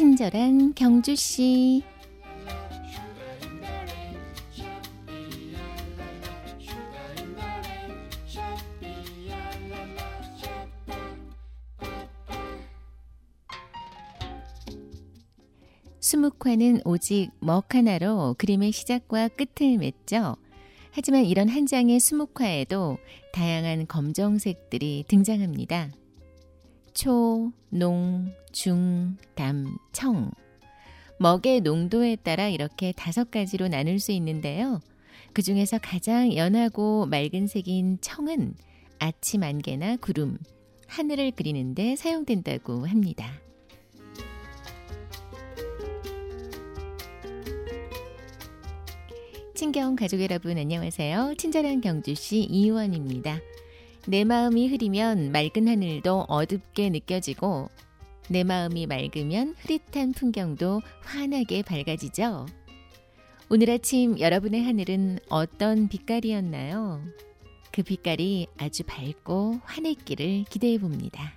친절한 경주 씨. 수묵화는 오직 먹 하나로 그림의 시작과 끝을 맺죠. 하지만 이런 한 장의 수묵화에도 다양한 검정색들이 등장합니다. 초, 농, 중, 담, 청. 먹의 농도에 따라 이렇게 다섯 가지로 나눌 수 있는데요. 그 중에서 가장 연하고 맑은 색인 청은 아침 안개나 구름, 하늘을 그리는데 사용된다고 합니다. 친경 가족 여러분 안녕하세요. 친절한 경주시 이원입니다. 내 마음이 흐리면 맑은 하늘도 어둡게 느껴지고 내 마음이 맑으면 흐릿한 풍경도 환하게 밝아지죠. 오늘 아침 여러분의 하늘은 어떤 빛깔이었나요? 그 빛깔이 아주 밝고 환했기를 기대해 봅니다.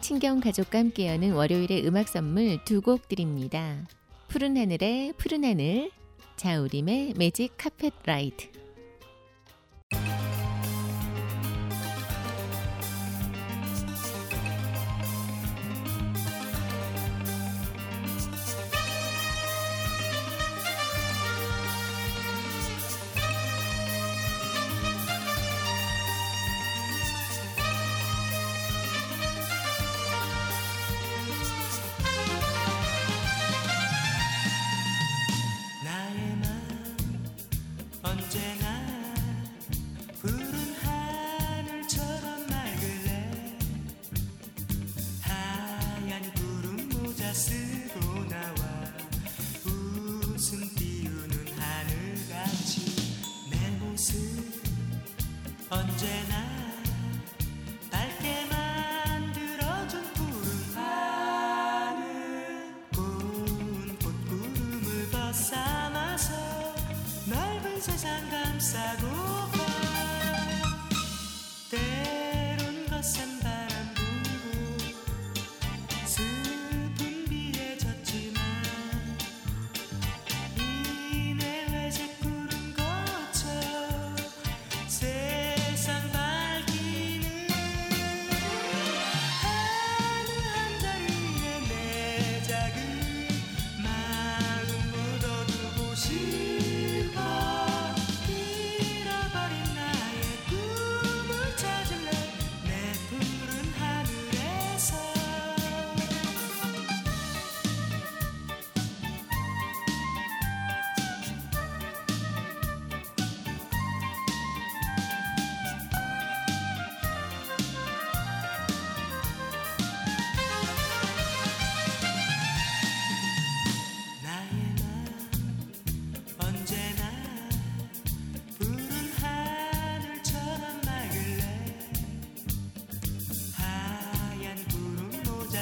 친경 가족과 함께 여는 월요일의 음악 선물 두 곡 드립니다. 푸른 하늘의 푸른 하늘, 자우림의 매직 카펫 라이드.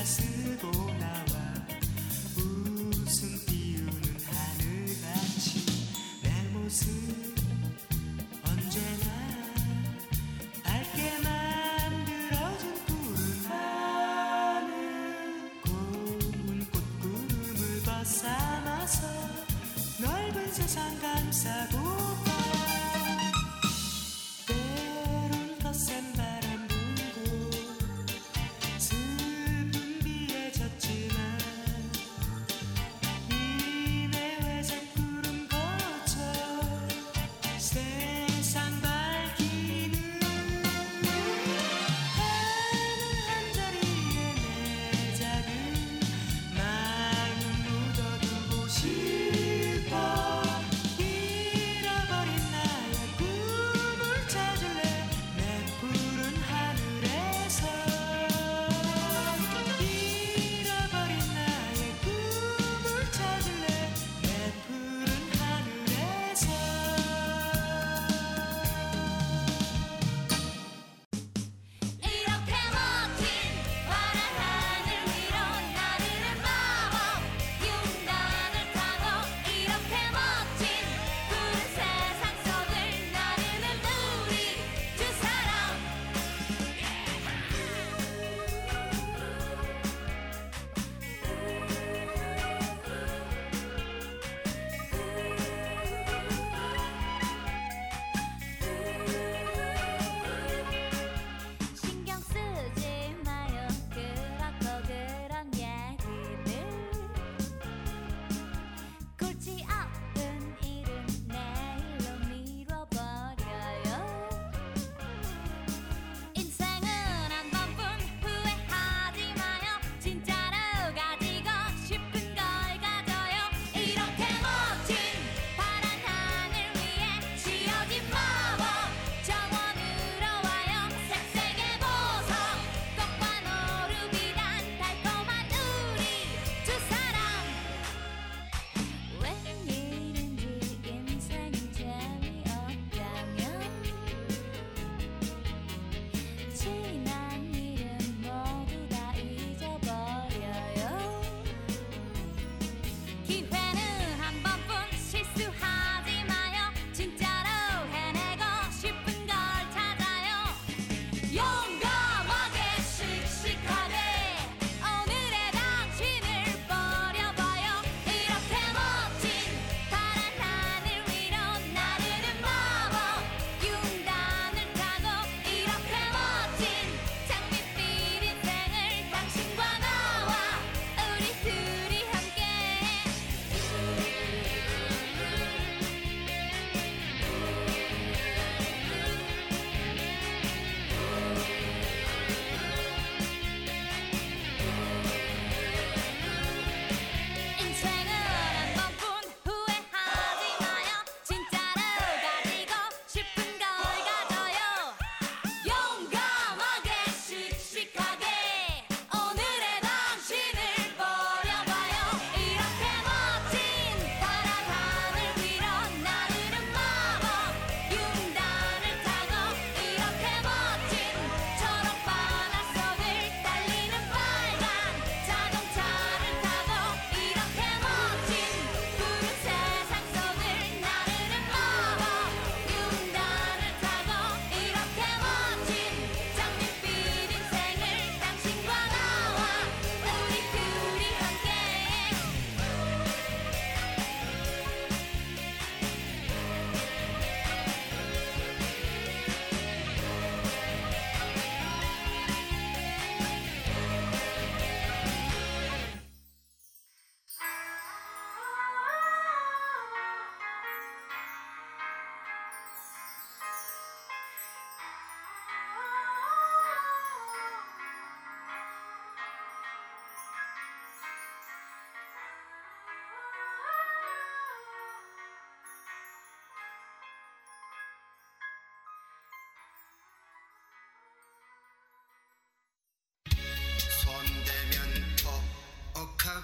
쓰고 나와 웃음 띄우는 하늘같이 내 모습 언제나 밝게 만들어준 푸른 하늘. 고운 꽃구름을 벗삼아서 넓은 세상 감싸고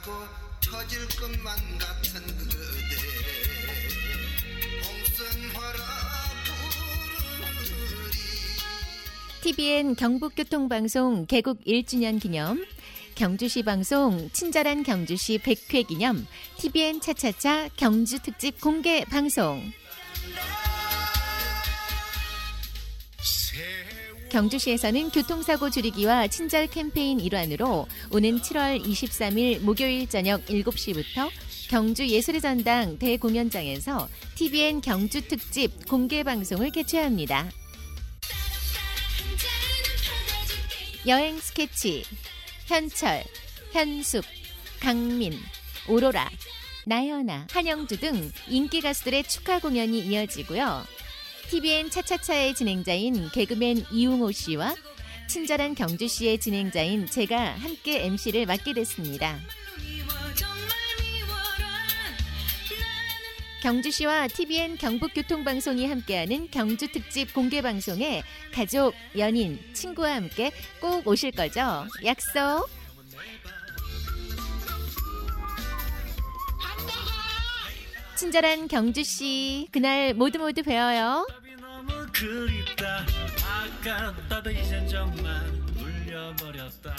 않고 터질 것만 같은 그대 봉선화라 TVN 경북교통방송 개국 1주년 기념, 경주시 방송 친절한 경주시 100회 기념, TVN 차차차 경주 특집 공개 방송. 경주시에서는 교통사고 줄이기와 친절 캠페인 일환으로 오는 7월 23일 목요일 저녁 7시부터 경주 예술의 전당 대공연장에서 TVN 경주 특집 공개 방송을 개최합니다. 여행 스케치, 현철, 현숙, 강민, 오로라, 나연아, 한영주 등 인기 가수들의 축하 공연이 이어지고요. TVN 차차차의 진행자인 개그맨 이웅호 씨와 친절한 경주 씨의 진행자인 제가 함께 MC를 맡게 됐습니다. 경주시와 TVN 경북교통방송이 함께하는 경주 특집 공개 방송에 가족, 연인, 친구와 함께 꼭 오실 거죠? 약속. 친절한 경주 씨, 그날 모두 모두 너무 그립다. 아깝다도 이젠 정말 울려버렸다